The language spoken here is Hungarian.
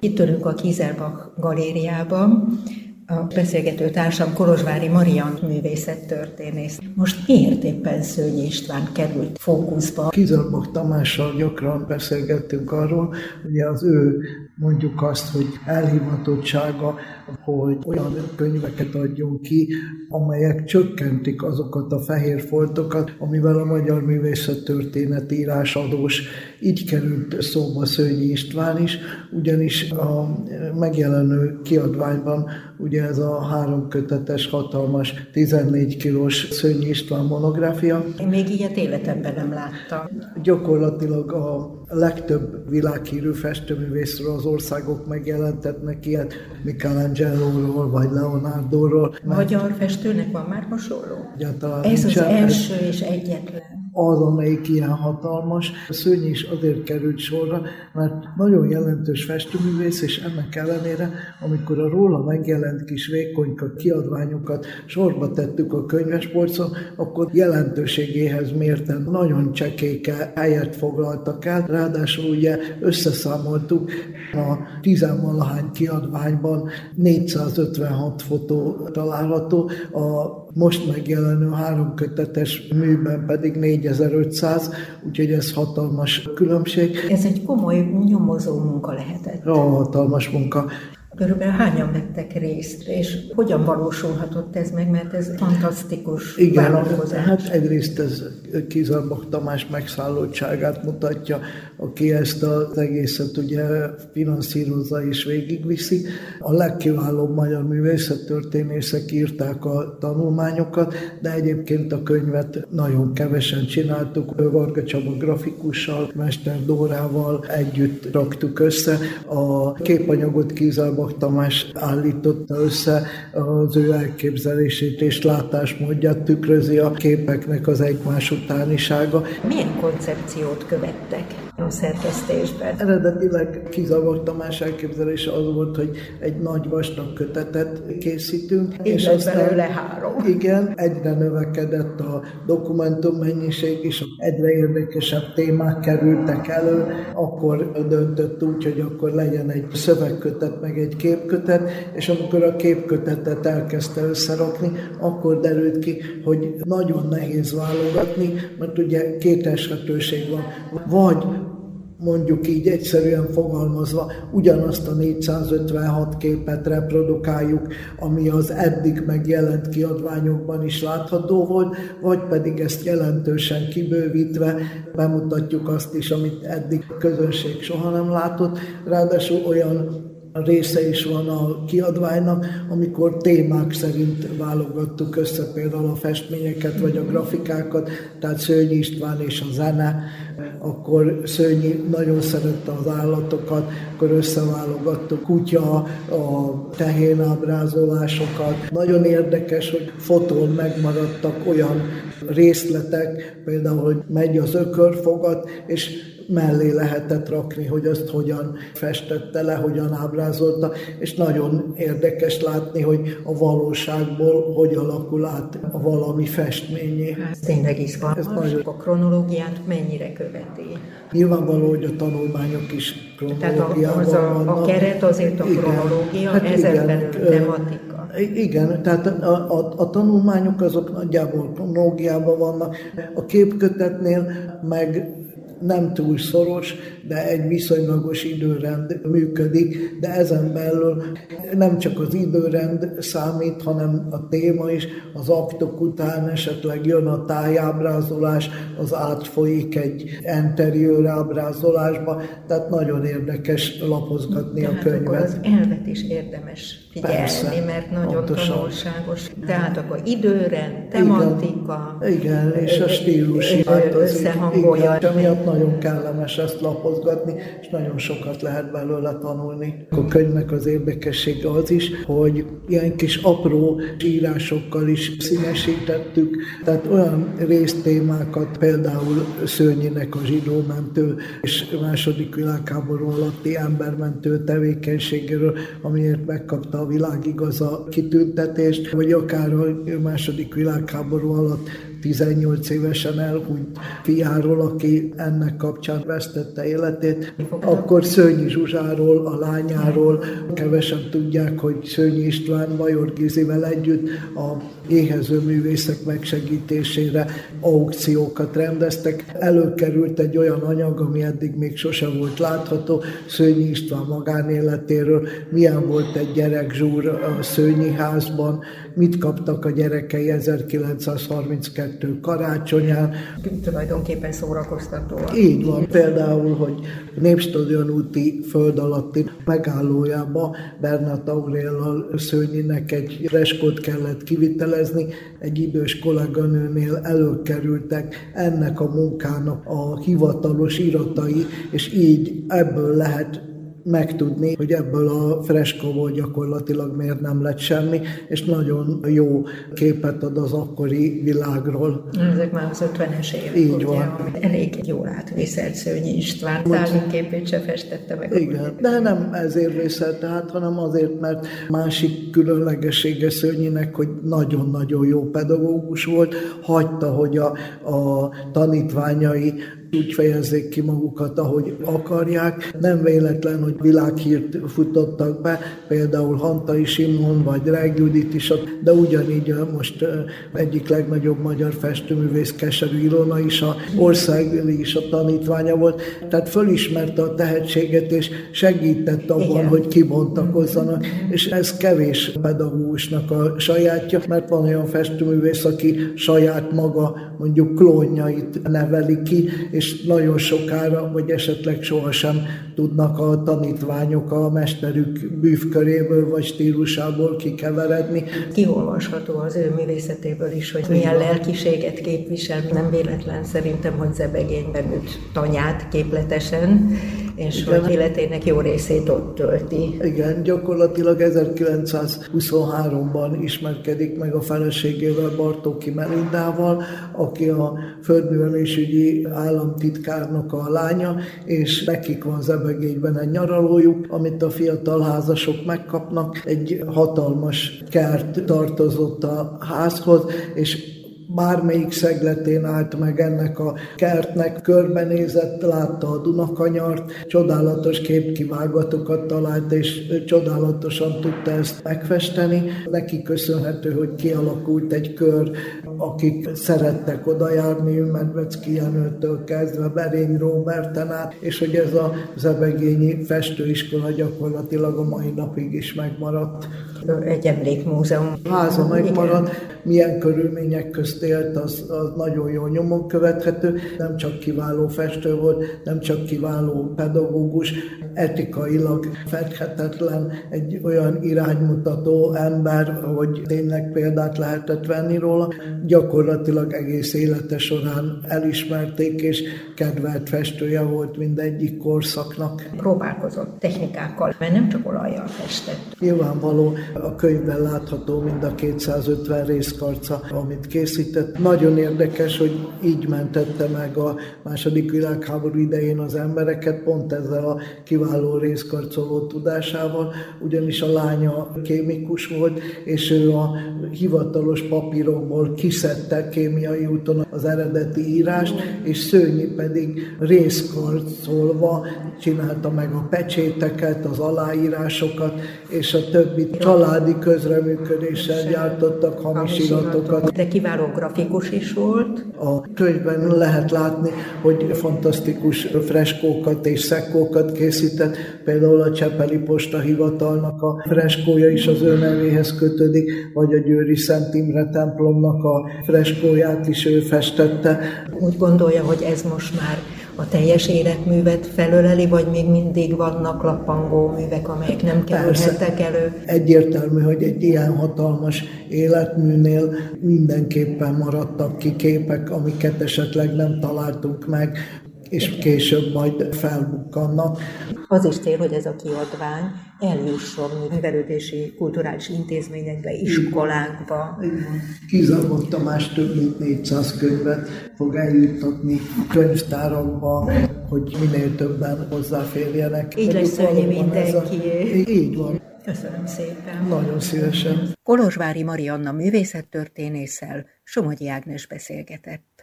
Itt ülünk a Kieselbach galériában, a beszélgető társam Kolozsvári Marian művészettörténész. Most miért éppen Szőnyi István került fókuszba? Kizarbak Tamással gyakran beszélgettünk arról, ugye az ő mondjuk azt, hogy elhivatottsága, hogy olyan könyveket adjon ki, amelyek csökkentik azokat a fehér foltokat, amivel a magyar művészettörténet írásadós. Így került szóba Szőnyi István is, ugyanis a megjelenő kiadványban ugye ez a három kötetes, hatalmas, 14 kilós Szőnyi István monográfia. Én még ilyet életemben nem láttam. Gyakorlatilag a legtöbb világhírű festőművészről az országok megjelentetnek ilyet, Michelangelo-ról vagy Leonardo-ról. Magyar festőnek van már hasonló? Egyáltalán Ez nincsen. az első és egyetlen az, amelyik ilyen hatalmas. A szőny is azért került sorra, mert nagyon jelentős festőművész, és ennek ellenére, amikor a róla megjelent kis vékonyka kiadványokat sorba tettük a könyvespolcon, akkor jelentőségéhez mérten nagyon csekéke helyet foglaltak el. Ráadásul ugye összeszámoltuk a tizenvalahány kiadványban 456 fotó található, a most megjelenő három kötetes műben pedig 4500, úgyhogy ez hatalmas különbség. Ez egy komoly nyomozó munka lehetett. Ja, hatalmas munka. Körülbelül hányan vettek részt, és hogyan valósulhatott ez meg, mert ez fantasztikus Igen, vállalkozás. hát egyrészt ez Kizarbak Tamás megszállottságát mutatja, aki ezt az egészet ugye finanszírozza és végigviszi. A legkiválóbb magyar művészettörténészek írták a tanulmányokat, de egyébként a könyvet nagyon kevesen csináltuk. Varga Csaba grafikussal, Mester Dórával együtt raktuk össze. A képanyagot Kizarbak Tamás állította össze, az ő elképzelését és látásmódját tükrözi a képeknek az egymás utánisága. Milyen koncepciót követtek? A szerkesztésben. Eredetileg Kizavart Tamás elképzelése az volt, hogy egy nagy vastag kötetet készítünk. Így és aztán belőle három. Igen, egyre növekedett a dokumentum mennyiség, és egyre érdekesebb témák kerültek elő. Akkor döntött úgy, hogy akkor legyen egy szövegkötet, meg egy képkötet, és amikor a képkötetet elkezdte összerakni, akkor derült ki, hogy nagyon nehéz válogatni, mert ugye két esetőség van. Vagy mondjuk így egyszerűen fogalmazva ugyanazt a 456 képet reprodukáljuk, ami az eddig megjelent kiadványokban is látható volt, vagy pedig ezt jelentősen kibővítve bemutatjuk azt is, amit eddig a közönség soha nem látott, ráadásul olyan része is van a kiadványnak, amikor témák szerint válogattuk össze például a festményeket vagy a grafikákat, tehát Szőnyi István és a zene, akkor Szőnyi nagyon szerette az állatokat, akkor összeválogattuk kutya, a tehén ábrázolásokat. Nagyon érdekes, hogy fotón megmaradtak olyan részletek, például, hogy megy az ökörfogat, és mellé lehetett rakni, hogy azt hogyan festette le, hogyan ábrázolta, és nagyon érdekes látni, hogy a valóságból hogy alakul át a valami festményé. Ez tényleg van. Ez nagyon... A kronológiát mennyire követi? Nyilvánvaló, hogy a tanulmányok is kronológiában Tehát az a, a keret azért a igen, kronológia, hát ezen igen, belül tematika. Igen, tehát a, a, a tanulmányok azok nagyjából kronológiában vannak. A képkötetnél meg nem túl szoros, de egy viszonylagos időrend működik, de ezen belül nem csak az időrend számít, hanem a téma is, az aktok után esetleg jön a tájábrázolás, az átfolyik egy interiőr ábrázolásba, tehát nagyon érdekes lapozgatni tehát a könyvet. Akkor az elvet is érdemes figyelni, Persze, mert nagyon pontosan. tanulságos. Tehát akkor időrend, tematika. Igen, igen és a stílus összehangolja. Igen, emiatt nagyon kellemes ezt lapozgatni, és nagyon sokat lehet belőle tanulni. A könyvnek az érdekessége az is, hogy ilyen kis apró írásokkal is színesítettük, tehát olyan résztémákat, például Szőnyinek a zsidómentő és második világháború alatti embermentő tevékenységéről, amiért megkapta a világ igaza kitüntetést, vagy akár a második világháború alatt 18 évesen elhunyt fiáról, aki ennek kapcsán vesztette életét. Akkor Szőnyi Zsuzsáról, a lányáról kevesen tudják, hogy Szőnyi István Major Gizivel együtt a éhező művészek megsegítésére aukciókat rendeztek. Előkerült egy olyan anyag, ami eddig még sose volt látható, Szőnyi István magánéletéről, milyen volt egy gyerekzsúr a Szőnyi házban, mit kaptak a gyerekei 1932 karácsonyán. Tulajdonképpen szórakoztató. Így van, például, hogy Népstadion úti föld alatti megállójába Bernát Auréllal Szőnyinek egy reskót kellett kivitelezni, egy idős kolléganőnél előkerültek ennek a munkának a hivatalos iratai, és így ebből lehet megtudni, hogy ebből a freskóból gyakorlatilag miért nem lett semmi, és nagyon jó képet ad az akkori világról. Ezek már az 50-es évek. Így ugye, van. Elég jól átvészelt Szőnyi István. Szállik képét se festette meg. Igen, de nem ezért vészelte át, hanem azért, mert másik különlegessége Szőnyinek, hogy nagyon-nagyon jó pedagógus volt, hagyta, hogy a, a tanítványai úgy fejezzék ki magukat, ahogy akarják. Nem véletlen, hogy világhírt futottak be, például Hantai Simon vagy Drag Judit is, de ugyanígy most egyik legnagyobb magyar festőművész Keserű Ilona is a országbeli is a tanítványa volt, tehát fölismerte a tehetséget, és segített abban, Igen. hogy kibontakozzanak, és ez kevés pedagógusnak a sajátja, mert van olyan festőművész, aki saját maga mondjuk klónjait neveli ki, és nagyon sokára, vagy esetleg sohasem tudnak a tanítványok a mesterük bűvköréből vagy stílusából kikeveredni. Kiolvasható az ő művészetéből is, hogy milyen lelkiséget képvisel. Nem véletlen szerintem, hogy zebegényben üt tanyát képletesen, és Igen. hogy életének jó részét ott tölti. Igen, gyakorlatilag 1923-ban ismerkedik meg a feleségével Bartóki Melindával, aki a földművelésügyi államtitkárnak a lánya, és nekik van Zebegényben egy nyaralójuk, amit a fiatal házasok megkapnak. Egy hatalmas kert tartozott a házhoz, és bármelyik szegletén állt meg ennek a kertnek, körbenézett, látta a Dunakanyart, csodálatos képkivágatokat talált, és csodálatosan tudta ezt megfesteni. Neki köszönhető, hogy kialakult egy kör, akik szerettek oda járni, Medvecki Jenőtől kezdve Berény Roberten át, és hogy ez a zebegényi festőiskola gyakorlatilag a mai napig is megmaradt. Egy emlékmúzeum. Háza megmaradt, milyen körülmények közt élt, az, az nagyon jó nyomon követhető. Nem csak kiváló festő volt, nem csak kiváló pedagógus, etikailag fedhetetlen, egy olyan iránymutató ember, hogy tényleg példát lehetett venni róla. Gyakorlatilag egész élete során elismerték, és kedvelt festője volt mindegyik korszaknak. Próbálkozott technikákkal, mert nem csak olajjal festett. Nyilvánvaló a könyvben látható mind a 250 részkarca, amit készített. Nagyon érdekes, hogy így mentette meg a második világháború idején az embereket, pont ezzel a kiváló részkarcoló tudásával, ugyanis a lánya kémikus volt, és ő a hivatalos papírokból kiszedte kémiai úton az eredeti írást, és Szőnyi pedig részkarcolva csinálta meg a pecséteket, az aláírásokat, és a többi családi közreműködéssel gyártottak hamis iratokat. De kiváló grafikus is volt. A könyvben lehet látni, hogy fantasztikus freskókat és szekkókat készített, például a Csepeli Posta Hivatalnak a freskója is az ő nevéhez kötődik, vagy a Győri Szent Imre templomnak a freskóját is ő festette. Úgy gondolja, hogy ez most már a teljes életművet felöleli, vagy még mindig vannak lappangó művek, amelyek nem kerülhettek elő? Egyértelmű, hogy egy ilyen hatalmas életműnél mindenképpen maradtak ki képek, amiket esetleg nem találtunk meg, és később majd felbukkannak. Az is cél, hogy ez a kiadvány eljusson művelődési kulturális intézményekbe, iskolákba. Kizargott Tamás több mint 400 könyvet fog eljuttatni könyvtárakba, hogy minél többen hozzáférjenek. Így lesz szörnyű mindenki. A... Így van. Köszönöm szépen. Nagyon szívesen. Kolozsvári Marianna művészettörténésszel Somogyi Ágnes beszélgetett.